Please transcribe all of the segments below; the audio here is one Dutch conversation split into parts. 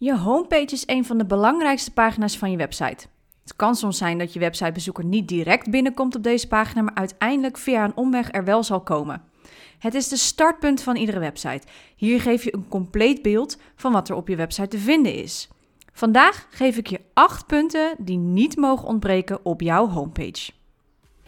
Je homepage is een van de belangrijkste pagina's van je website. Het kan soms zijn dat je websitebezoeker niet direct binnenkomt op deze pagina, maar uiteindelijk via een omweg er wel zal komen. Het is de startpunt van iedere website. Hier geef je een compleet beeld van wat er op je website te vinden is. Vandaag geef ik je 8 punten die niet mogen ontbreken op jouw homepage.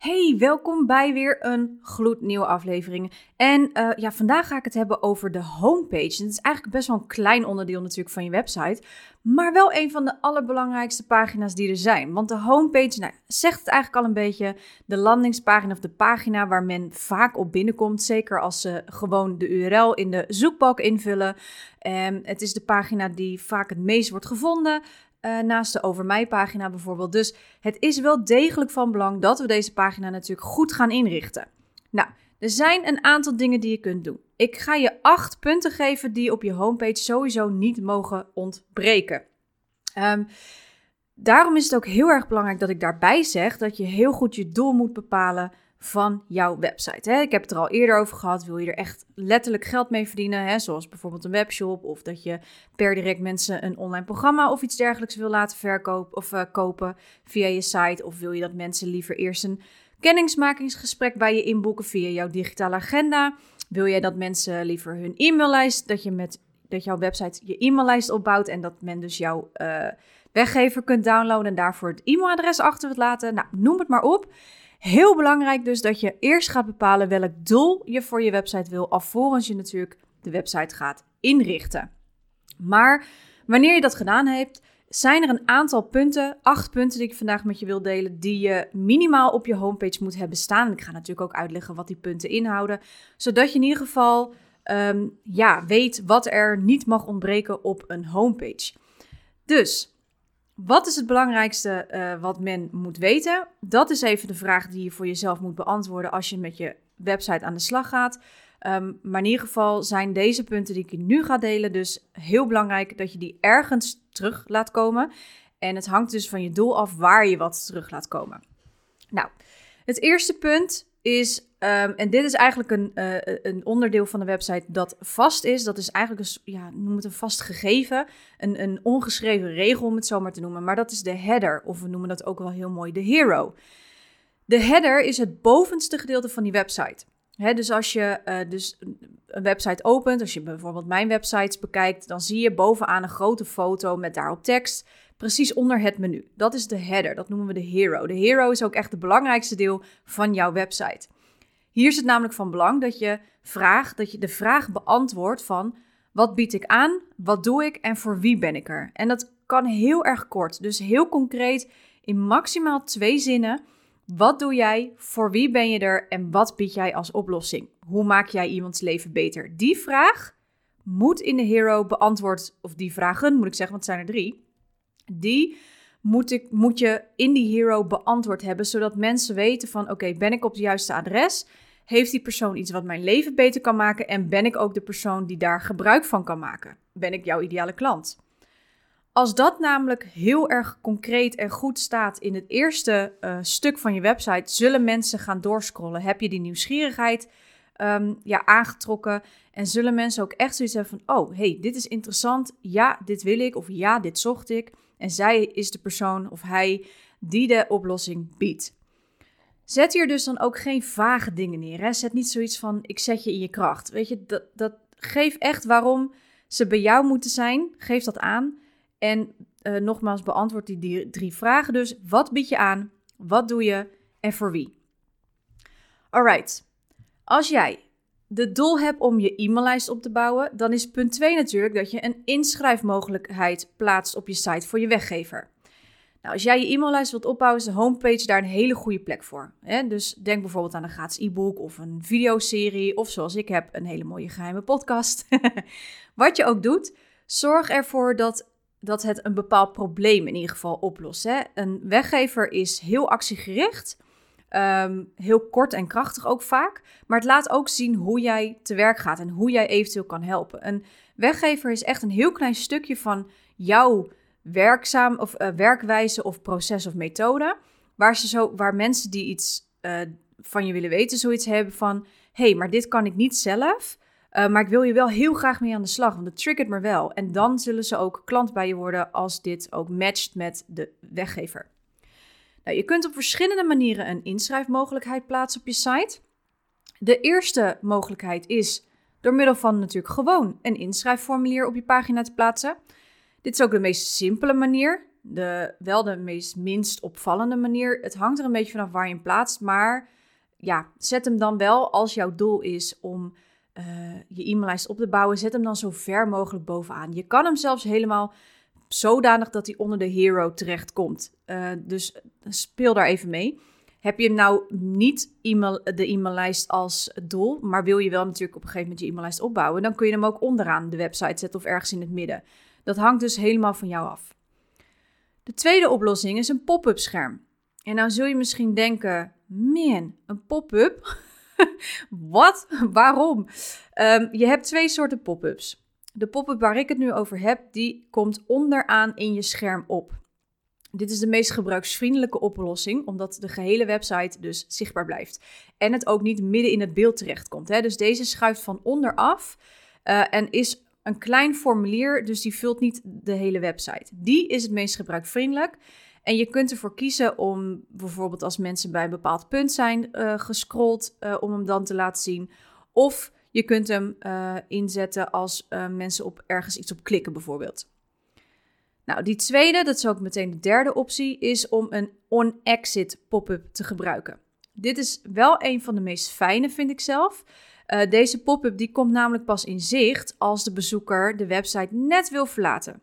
Hey, welkom bij weer een gloednieuwe aflevering. En uh, ja, vandaag ga ik het hebben over de homepage. Het is eigenlijk best wel een klein onderdeel natuurlijk van je website, maar wel een van de allerbelangrijkste pagina's die er zijn. Want de homepage, nou, zegt het eigenlijk al een beetje, de landingspagina of de pagina waar men vaak op binnenkomt, zeker als ze gewoon de URL in de zoekbalk invullen. Um, het is de pagina die vaak het meest wordt gevonden. Uh, naast de over mij pagina bijvoorbeeld. Dus het is wel degelijk van belang dat we deze pagina natuurlijk goed gaan inrichten. Nou, er zijn een aantal dingen die je kunt doen. Ik ga je acht punten geven die op je homepage sowieso niet mogen ontbreken. Um, daarom is het ook heel erg belangrijk dat ik daarbij zeg dat je heel goed je doel moet bepalen van jouw website. Hè? Ik heb het er al eerder over gehad. Wil je er echt letterlijk geld mee verdienen? Hè? Zoals bijvoorbeeld een webshop. Of dat je per direct mensen een online programma of iets dergelijks wil laten verkopen of uh, kopen via je site. Of wil je dat mensen liever eerst een kennismakingsgesprek bij je inboeken via jouw digitale agenda? Wil jij dat mensen liever hun e-maillijst, dat je met dat jouw website je e-maillijst opbouwt en dat men dus jouw uh, weggever kunt downloaden en daarvoor het e-mailadres achter wilt laten? Nou, noem het maar op. Heel belangrijk dus dat je eerst gaat bepalen welk doel je voor je website wil, alvorens je natuurlijk de website gaat inrichten. Maar wanneer je dat gedaan hebt, zijn er een aantal punten, acht punten die ik vandaag met je wil delen, die je minimaal op je homepage moet hebben staan. Ik ga natuurlijk ook uitleggen wat die punten inhouden, zodat je in ieder geval um, ja, weet wat er niet mag ontbreken op een homepage. Dus wat is het belangrijkste uh, wat men moet weten? Dat is even de vraag die je voor jezelf moet beantwoorden als je met je website aan de slag gaat. Um, maar in ieder geval zijn deze punten die ik nu ga delen dus heel belangrijk dat je die ergens terug laat komen. En het hangt dus van je doel af waar je wat terug laat komen. Nou, het eerste punt is Um, en dit is eigenlijk een, uh, een onderdeel van de website dat vast is. Dat is eigenlijk een, ja, noem het een vast gegeven. Een, een ongeschreven regel, om het zo maar te noemen. Maar dat is de header, of we noemen dat ook wel heel mooi de hero. De header is het bovenste gedeelte van die website. Dus als je uh, dus een website opent, als je bijvoorbeeld mijn websites bekijkt, dan zie je bovenaan een grote foto met daarop tekst, precies onder het menu. Dat is de header, dat noemen we de hero. De hero is ook echt het belangrijkste deel van jouw website. Hier is het namelijk van belang dat je vraagt, dat je de vraag beantwoordt van wat bied ik aan, wat doe ik en voor wie ben ik er? En dat kan heel erg kort, dus heel concreet in maximaal twee zinnen. Wat doe jij? Voor wie ben je er? En wat bied jij als oplossing? Hoe maak jij iemands leven beter? Die vraag moet in de Hero beantwoord, of die vragen moet ik zeggen, want het zijn er drie. Die moet, je in die hero beantwoord hebben, zodat mensen weten van oké, ben ik op het juiste adres? Heeft die persoon iets wat mijn leven beter kan maken? En ben ik ook de persoon die daar gebruik van kan maken? Ben ik jouw ideale klant? Als dat namelijk heel erg concreet en goed staat in het eerste uh, stuk van je website, zullen mensen gaan doorscrollen. Heb je die nieuwsgierigheid um, ja, aangetrokken en zullen mensen ook echt zoiets hebben van: oh, hey, dit is interessant. Ja, dit wil ik. Of ja, dit zocht ik. En zij is de persoon of hij die de oplossing biedt. Zet hier dus dan ook geen vage dingen neer. Hè? Zet niet zoiets van: ik zet je in je kracht. Weet je, dat, dat geef echt waarom ze bij jou moeten zijn. Geef dat aan. En uh, nogmaals, beantwoord die drie vragen. Dus wat bied je aan? Wat doe je? En voor wie? Alright. Als jij de doel hebt om je e-maillijst op te bouwen, dan is punt 2 natuurlijk dat je een inschrijfmogelijkheid plaatst op je site voor je weggever. Nou, als jij je e-maillijst wilt opbouwen, is de homepage daar een hele goede plek voor. Hè? Dus denk bijvoorbeeld aan een gratis e-book of een videoserie of zoals ik heb, een hele mooie geheime podcast. Wat je ook doet, zorg ervoor dat dat het een bepaald probleem in ieder geval oplost. Hè? Een weggever is heel actiegericht, um, heel kort en krachtig ook vaak, maar het laat ook zien hoe jij te werk gaat en hoe jij eventueel kan helpen. Een weggever is echt een heel klein stukje van jouw werkzaam of uh, werkwijze of proces of methode, waar, ze zo, waar mensen die iets uh, van je willen weten, zoiets hebben van: hey, maar dit kan ik niet zelf. Uh, maar ik wil je wel heel graag mee aan de slag, want het triggert me wel. En dan zullen ze ook klant bij je worden als dit ook matcht met de weggever. Nou, je kunt op verschillende manieren een inschrijfmogelijkheid plaatsen op je site. De eerste mogelijkheid is door middel van natuurlijk gewoon een inschrijfformulier op je pagina te plaatsen. Dit is ook de meest simpele manier, de, wel de meest minst opvallende manier. Het hangt er een beetje vanaf waar je hem plaatst, maar ja, zet hem dan wel als jouw doel is om uh, je e-maillijst op te bouwen, zet hem dan zo ver mogelijk bovenaan. Je kan hem zelfs helemaal zodanig dat hij onder de hero terechtkomt. Uh, dus speel daar even mee. Heb je nou niet de e-maillijst als doel, maar wil je wel natuurlijk op een gegeven moment je e-maillijst opbouwen, dan kun je hem ook onderaan de website zetten of ergens in het midden. Dat hangt dus helemaal van jou af. De tweede oplossing is een pop-up scherm. En nou zul je misschien denken, man, een pop-up? Wat? Waarom? Um, je hebt twee soorten pop-ups. De pop-up waar ik het nu over heb, die komt onderaan in je scherm op. Dit is de meest gebruiksvriendelijke oplossing, omdat de gehele website dus zichtbaar blijft. En het ook niet midden in het beeld terechtkomt. Hè? Dus deze schuift van onderaf uh, en is een klein formulier, dus die vult niet de hele website. Die is het meest gebruiksvriendelijk. En je kunt ervoor kiezen om bijvoorbeeld als mensen bij een bepaald punt zijn uh, om hem dan te laten zien. Of je kunt hem uh, inzetten als mensen op ergens iets op klikken bijvoorbeeld. Nou, die tweede, dat is ook meteen de derde optie, is om een on-exit pop-up te gebruiken. Dit is wel een van de meest fijne, vind ik zelf. deze pop-up die komt namelijk pas in zicht als de bezoeker de website net wil verlaten.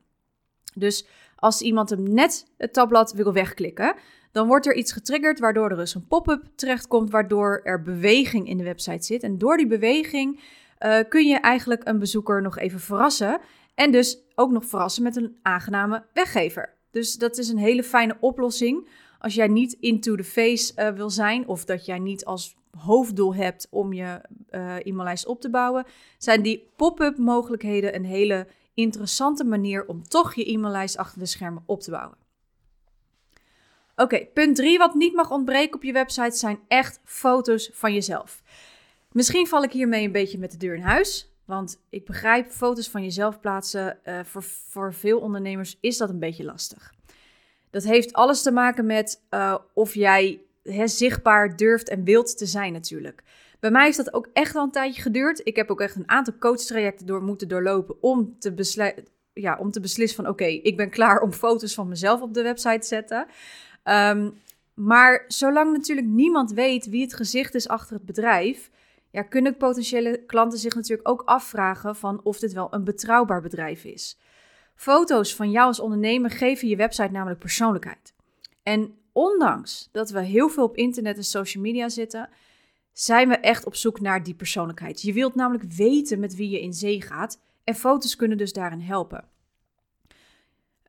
Dus als iemand hem net het tabblad wil wegklikken, dan wordt er iets getriggerd waardoor er dus een pop-up terechtkomt, waardoor er beweging in de website zit. En door die beweging uh, kun je eigenlijk een bezoeker nog even verrassen en dus ook nog verrassen met een aangename weggever. Dus dat is een hele fijne oplossing als jij niet into the face uh, wil zijn of dat jij niet als hoofddoel hebt om je uh, e-maillijst op te bouwen, zijn die pop-up mogelijkheden een hele interessante manier om toch je e-maillijst achter de schermen op te bouwen. Oké, punt 3 wat niet mag ontbreken op je website zijn echt foto's van jezelf. Misschien val ik hiermee een beetje met de deur in huis, want ik begrijp foto's van jezelf plaatsen. Uh, voor, voor veel ondernemers is dat een beetje lastig. Dat heeft alles te maken met uh, of jij zichtbaar durft en wilt te zijn natuurlijk. Bij mij heeft dat ook echt wel een tijdje geduurd. Ik heb ook echt een aantal coachtrajecten door moeten doorlopen om te, ja, om te beslissen van oké, ik ben klaar om foto's van mezelf op de website te zetten. Um, maar zolang natuurlijk niemand weet wie het gezicht is achter het bedrijf, ja, kunnen potentiële klanten zich natuurlijk ook afvragen van of dit wel een betrouwbaar bedrijf is. Foto's van jou als ondernemer geven je website namelijk persoonlijkheid. En ondanks dat we heel veel op internet en social media zitten, zijn we echt op zoek naar die persoonlijkheid. Je wilt namelijk weten met wie je in zee gaat en foto's kunnen dus daarin helpen.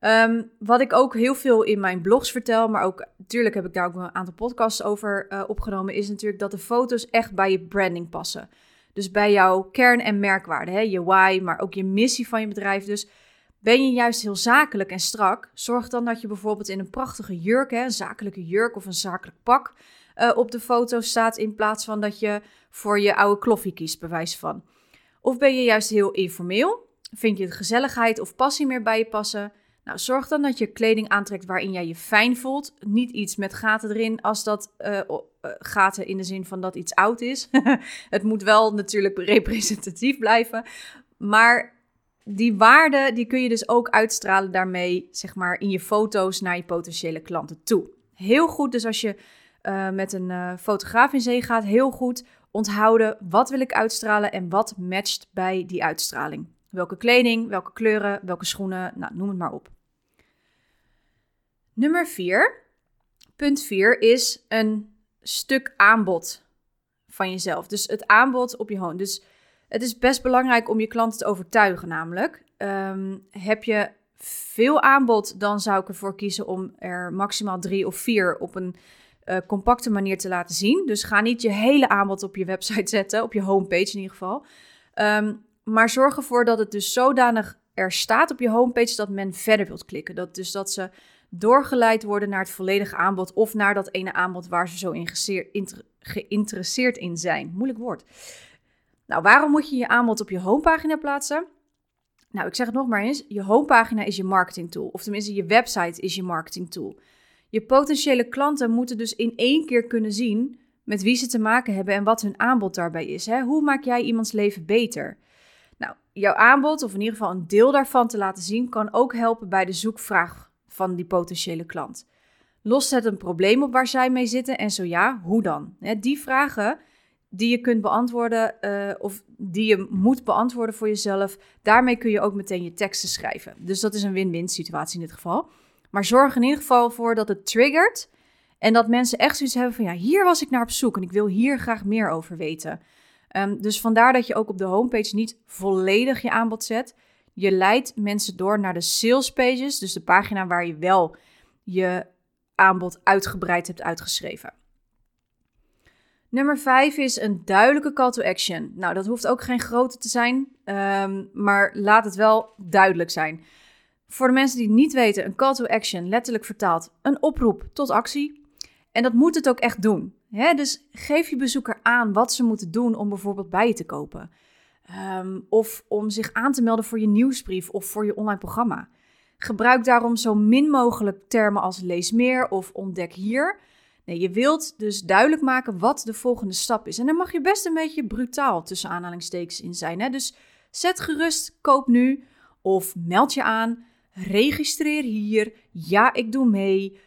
Um, wat ik ook heel veel in mijn blogs vertel, maar ook natuurlijk heb ik daar ook een aantal podcasts over uh, opgenomen, is natuurlijk dat de foto's echt bij je branding passen. Dus bij jouw kern- en merkwaarde, hè? je why, maar ook je missie van je bedrijf. Dus ben je juist heel zakelijk en strak, zorg dan dat je bijvoorbeeld in een prachtige jurk, hè, een zakelijke jurk of een zakelijk pak, uh, op de foto staat in plaats van dat je voor je oude kloffie kiest, bewijs van. Of ben je juist heel informeel? Vind je de gezelligheid of passie meer bij je passen? Nou, zorg dan dat je kleding aantrekt waarin jij je fijn voelt. Niet iets met gaten erin als dat uh, gaten in de zin van dat iets oud is. het moet wel natuurlijk representatief blijven. Maar die waarde die kun je dus ook uitstralen daarmee, zeg maar, in je foto's naar je potentiële klanten toe. Heel goed dus als je uh, met een uh, fotograaf in zee gaat, heel goed onthouden wat wil ik uitstralen en wat matcht bij die uitstraling. Welke kleding, welke kleuren, welke schoenen, nou, noem het maar op. Nummer 4, punt 4, is een stuk aanbod van jezelf. Dus het aanbod op je home. Dus het is best belangrijk om je klanten te overtuigen, namelijk. Um, heb je veel aanbod, dan zou ik ervoor kiezen om er maximaal drie of vier op een uh, compacte manier te laten zien. Dus ga niet je hele aanbod op je website zetten, op je homepage in ieder geval. Ehm, maar zorg ervoor dat het dus zodanig er staat op je homepage dat men verder wilt klikken. Dat, dus dat ze doorgeleid worden naar het volledige aanbod of naar dat ene aanbod waar ze zo geïnteresseerd in zijn. Moeilijk woord. Nou, waarom moet je je aanbod op je homepagina plaatsen? Nou, ik zeg het nog maar eens. Je homepagina is je marketing tool. Of tenminste, je website is je marketing tool. Je potentiële klanten moeten dus in één keer kunnen zien met wie ze te maken hebben en wat hun aanbod daarbij is. Hè? Hoe maak jij iemands leven beter? Nou, jouw aanbod, of in ieder geval een deel daarvan te laten zien, kan ook helpen bij de zoekvraag van die potentiële klant. Lost het een probleem op waar zij mee zitten en zo ja, hoe dan? Die vragen die je kunt beantwoorden uh, of die je moet beantwoorden voor jezelf, daarmee kun je ook meteen je teksten schrijven. Dus dat is een win-win situatie in dit geval. Maar zorg in ieder geval voor dat het triggert en dat mensen echt zoiets hebben van ja, hier was ik naar op zoek en ik wil hier graag meer over weten. Um, dus vandaar dat je ook op de homepage niet volledig je aanbod zet. Je leidt mensen door naar de sales pages, dus de pagina waar je wel je aanbod uitgebreid hebt uitgeschreven. Nummer 5 is een duidelijke call to action. Nou, dat hoeft ook geen grote te zijn, um, maar laat het wel duidelijk zijn. Voor de mensen die het niet weten, een call to action, letterlijk vertaald, een oproep tot actie. En dat moet het ook echt doen. Hè? Dus geef je bezoeker aan wat ze moeten doen om bijvoorbeeld bij je te kopen. Um, of om zich aan te melden voor je nieuwsbrief of voor je online programma. Gebruik daarom zo min mogelijk termen als lees meer of ontdek hier. Nee, je wilt dus duidelijk maken wat de volgende stap is. En daar mag je best een beetje brutaal tussen aanhalingstekens in zijn. Hè? Dus zet gerust, koop nu of meld je aan, registreer hier, ja, ik doe mee,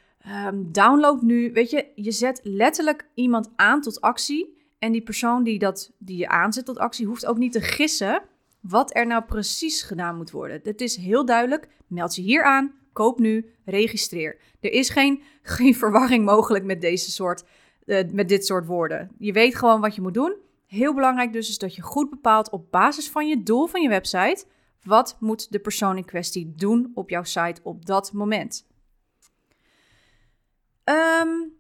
um, download nu. Weet je, je zet letterlijk iemand aan tot actie. En die persoon die, dat, die je aanzet tot actie hoeft ook niet te gissen wat er nou precies gedaan moet worden. Het is heel duidelijk, meld je hier aan, koop nu, registreer. Er is geen, geen verwarring mogelijk met, deze soort, uh, met dit soort woorden. Je weet gewoon wat je moet doen. Heel belangrijk dus is dat je goed bepaalt op basis van je doel van je website... wat moet de persoon in kwestie doen op jouw site op dat moment. Um,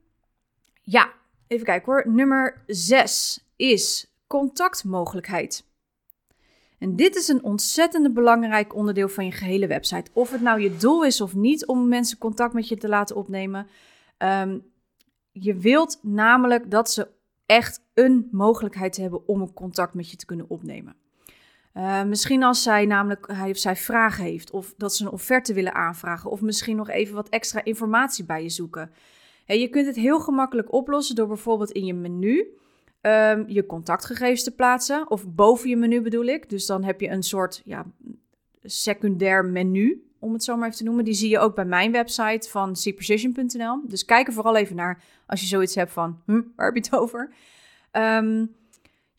ja, even kijken hoor. Nummer 6 is contactmogelijkheid. En dit is een ontzettend belangrijk onderdeel van je gehele website. Of het nou je doel is of niet om mensen contact met je te laten opnemen. Um, je wilt namelijk dat ze echt een mogelijkheid hebben om een contact met je te kunnen opnemen. Uh, misschien als zij namelijk hij of zij vragen heeft, of dat ze een offerte willen aanvragen, of misschien nog even wat extra informatie bij je zoeken. Je kunt het heel gemakkelijk oplossen door bijvoorbeeld in je menu um, je contactgegevens te plaatsen. Of boven je menu bedoel ik. Dus dan heb je een soort ja, secundair menu, om het zo maar even te noemen. Die zie je ook bij mijn website van cprecision.nl. Dus kijk er vooral even naar als je zoiets hebt van, hm, waar heb je het over? Um,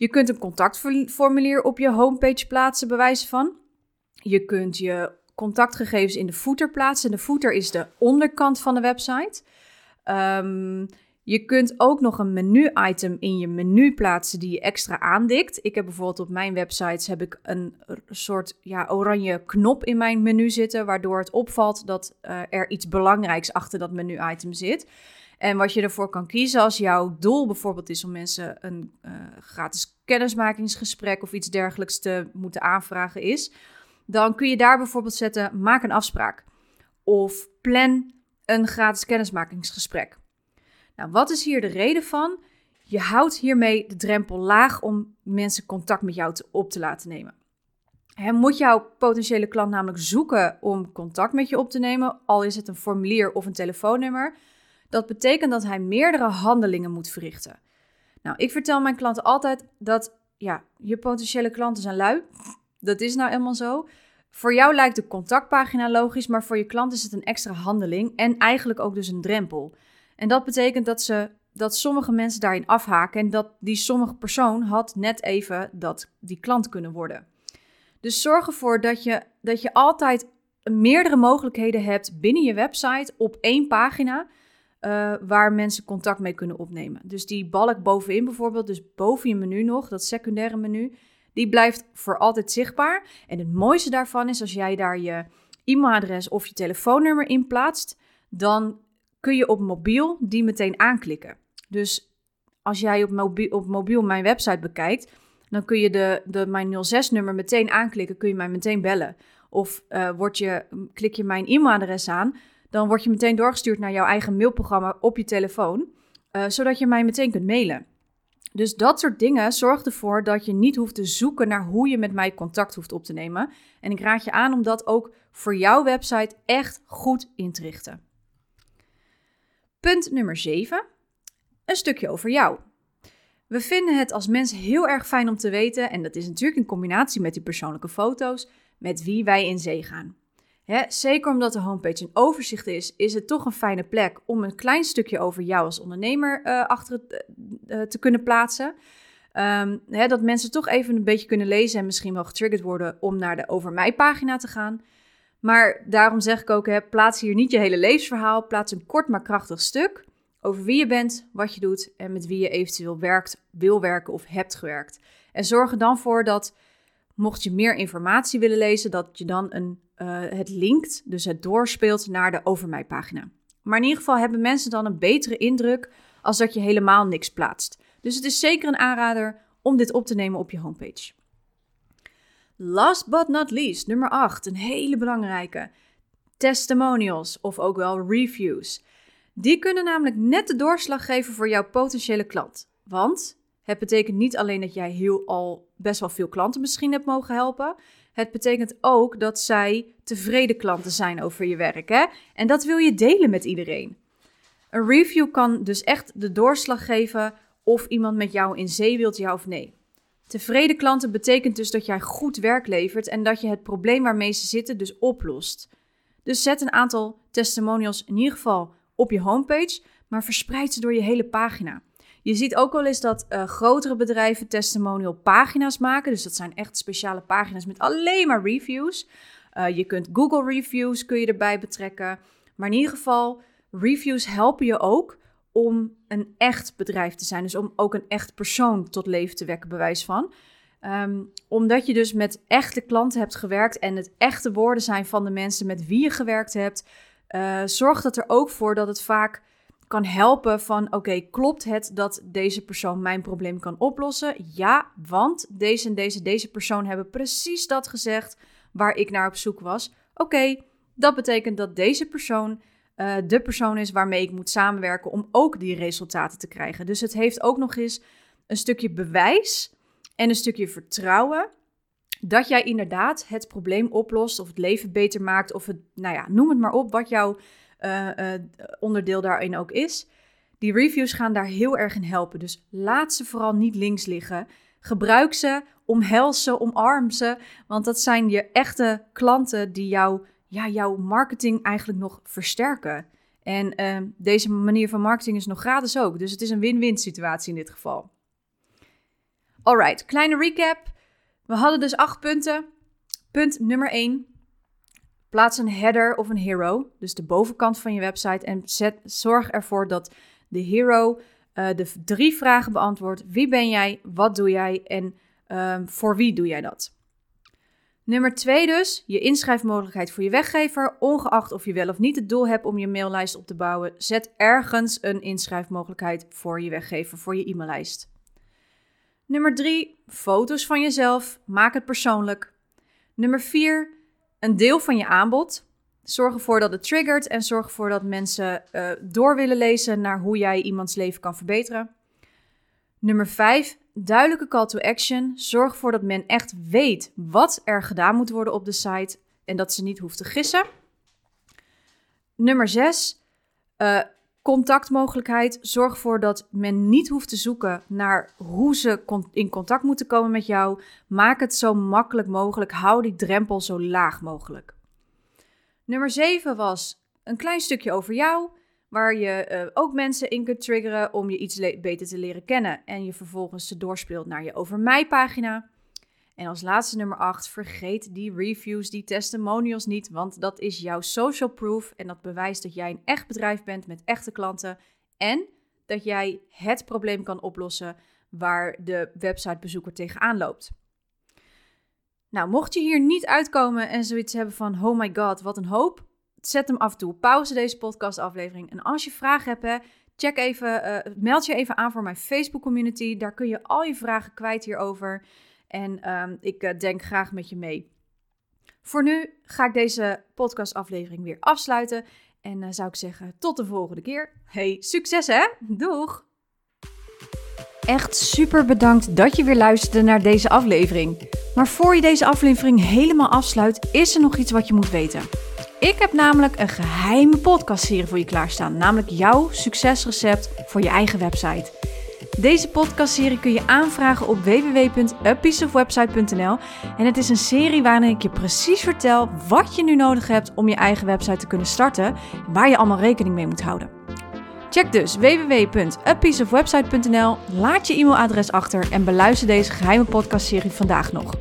je kunt een contactformulier op je homepage plaatsen, bij wijze van. Je kunt je contactgegevens in de footer plaatsen. De footer is de onderkant van de website. Um, je kunt ook nog een menu-item in je menu plaatsen die je extra aandikt. Ik heb bijvoorbeeld op mijn websites heb ik een soort ja, oranje knop in mijn menu zitten, waardoor het opvalt dat uh, er iets belangrijks achter dat menu-item zit. En wat je ervoor kan kiezen als jouw doel bijvoorbeeld is om mensen een uh, gratis kennismakingsgesprek of iets dergelijks te moeten aanvragen is, dan kun je daar bijvoorbeeld zetten: maak een afspraak of plan een gratis kennismakingsgesprek. Nou, wat is hier de reden van? Je houdt hiermee de drempel laag om mensen contact met jou te, op te laten nemen. Moet jouw potentiële klant namelijk zoeken om contact met je op te nemen, al is het een formulier of een telefoonnummer, dat betekent dat hij meerdere handelingen moet verrichten. Nou, ik vertel mijn klanten altijd dat ja, je potentiële klanten zijn lui. Dat is nou helemaal zo. Voor jou lijkt de contactpagina logisch, maar voor je klant is het een extra handeling en eigenlijk ook dus een drempel. En dat betekent dat, ze, dat sommige mensen daarin afhaken en dat die sommige persoon had net even dat die klant kunnen worden. Dus zorg ervoor dat je, dat je altijd meerdere mogelijkheden hebt binnen je website op één pagina. Uh, waar mensen contact mee kunnen opnemen. Dus die balk bovenin bijvoorbeeld, dus boven je menu nog, dat secundaire menu, die blijft voor altijd zichtbaar. En het mooiste daarvan is als jij daar je e-mailadres of je telefoonnummer inplaatst, dan kun je op mobiel die meteen aanklikken. Dus als jij op mobiel, op mobiel mijn website bekijkt, dan kun je de, de, mijn 06-nummer meteen aanklikken, kun je mij meteen bellen. Of uh, word je, klik je mijn e-mailadres aan, dan word je meteen doorgestuurd naar jouw eigen mailprogramma op je telefoon, uh, zodat je mij meteen kunt mailen. Dus dat soort dingen zorgt ervoor dat je niet hoeft te zoeken naar hoe je met mij contact hoeft op te nemen. En ik raad je aan om dat ook voor jouw website echt goed in te richten. Punt nummer 7. Een stukje over jou. We vinden het als mens heel erg fijn om te weten, en dat is natuurlijk in combinatie met die persoonlijke foto's, met wie wij in zee gaan. zeker omdat de homepage een overzicht is, is het toch een fijne plek om een klein stukje over jou als ondernemer uh, achter het, uh, te kunnen plaatsen. Um, dat mensen toch even een beetje kunnen lezen en misschien wel getriggerd worden om naar de Over Mij pagina te gaan. Maar daarom zeg ik ook, hè, plaats hier niet je hele levensverhaal. Plaats een kort maar krachtig stuk over wie je bent, wat je doet en met wie je eventueel werkt, wil werken of hebt gewerkt. En zorg er dan voor dat, mocht je meer informatie willen lezen, dat je dan een, uh, het linkt, dus het doorspeelt naar de Over Mij pagina. Maar in ieder geval hebben mensen dan een betere indruk als dat je helemaal niks plaatst. Dus het is zeker een aanrader om dit op te nemen op je homepage. Last but not least, nummer 8, een hele belangrijke. Testimonials of ook wel reviews. Die kunnen namelijk net de doorslag geven voor jouw potentiële klant. Want het betekent niet alleen dat jij heel al best wel veel klanten misschien hebt mogen helpen. Het betekent ook dat zij tevreden klanten zijn over je werk. Hè? En dat wil je delen met iedereen. Een review kan dus echt de doorslag geven of iemand met jou in zee wilt, ja of nee. Tevreden klanten betekent dus dat jij goed werk levert en dat je het probleem waarmee ze zitten dus oplost. Dus zet een aantal testimonials in ieder geval op je homepage, maar verspreid ze door je hele pagina. Je ziet ook wel eens dat uh, grotere bedrijven testimonial pagina's maken. Dus dat zijn echt speciale pagina's met alleen maar reviews. Uh, je kunt Google reviews kun je erbij betrekken. Maar in ieder geval, reviews helpen je ook om een echt bedrijf te zijn. Dus om ook een echt persoon tot leven te wekken, bewijs van. Um, omdat je dus met echte klanten hebt gewerkt en het echte woorden zijn van de mensen met wie je gewerkt hebt, uh, zorgt dat er ook voor dat het vaak kan helpen van oké, klopt het dat deze persoon mijn probleem kan oplossen? Ja, want deze en deze, deze persoon hebben precies dat gezegd waar ik naar op zoek was. Oké, dat betekent dat deze persoon uh, de persoon is waarmee ik moet samenwerken om ook die resultaten te krijgen. Dus het heeft ook nog eens een stukje bewijs en een stukje vertrouwen dat jij inderdaad het probleem oplost of het leven beter maakt of het, nou ja, noem het maar op wat jouw uh, uh, onderdeel daarin ook is. Die reviews gaan daar heel erg in helpen. Dus laat ze vooral niet links liggen. Gebruik ze, omhels ze, omarm ze. Want dat zijn je echte klanten die jou, ja, jouw marketing eigenlijk nog versterken. En uh, deze manier van marketing is nog gratis ook. Dus het is een win-win situatie in dit geval. Alright, kleine recap. We hadden dus acht punten. Punt nummer 1. Plaats een header of een hero, dus de bovenkant van je website. En zet, zorg ervoor dat de hero uh, de drie vragen beantwoordt. Wie ben jij? Wat doe jij? En um, voor wie doe jij dat? Nummer 2 dus, je inschrijfmogelijkheid voor je weggever. Ongeacht of je wel of niet het doel hebt om je maillijst op te bouwen, zet ergens een inschrijfmogelijkheid voor je weggever, voor je e-maillijst. Nummer 3, foto's van jezelf. Maak het persoonlijk. Nummer 4, een deel van je aanbod. Zorg ervoor dat het triggert en zorg ervoor dat mensen uh, door willen lezen naar hoe jij iemands leven kan verbeteren. Nummer 5, duidelijke call to action. Zorg ervoor dat men echt weet wat er gedaan moet worden op de site en dat ze niet hoeft te gissen. Nummer 6, uh, eh, Contactmogelijkheid. Zorg ervoor dat men niet hoeft te zoeken naar hoe ze in contact moeten komen met jou. Maak het zo makkelijk mogelijk. Hou die drempel zo laag mogelijk. Nummer 7 was een klein stukje over jou, waar je uh, ook mensen in kunt triggeren om je iets beter te leren kennen en je vervolgens ze doorspeelt naar je over mij pagina. En als laatste nummer 8, vergeet die reviews, die testimonials niet, want dat is jouw social proof en dat bewijst dat jij een echt bedrijf bent met echte klanten en dat jij het probleem kan oplossen waar de websitebezoeker tegenaan loopt. Nou, mocht je hier niet uitkomen en zoiets hebben van, oh my god, wat een hoop, zet hem af toe. Pauze deze podcastaflevering. En als je vragen hebt, check even, uh, meld je even aan voor mijn Facebook community. Daar kun je al je vragen kwijt hierover. En um, ik uh, denk graag met je mee. Voor nu ga ik deze podcastaflevering weer afsluiten. En uh, zou ik zeggen, tot de volgende keer. Hey, succes hè! Doeg! Echt super bedankt dat je weer luisterde naar deze aflevering. Maar voor je deze aflevering helemaal afsluit, is er nog iets wat je moet weten. Ik heb namelijk een geheime podcastserie voor je klaarstaan, namelijk jouw succesrecept voor je eigen website. Deze podcastserie kun je aanvragen op www.apieceofwebsite.nl en het is een serie waarin ik je precies vertel wat je nu nodig hebt om je eigen website te kunnen starten en waar je allemaal rekening mee moet houden. Check dus www.apieceofwebsite.nl, laat je e-mailadres achter en beluister deze geheime podcastserie vandaag nog.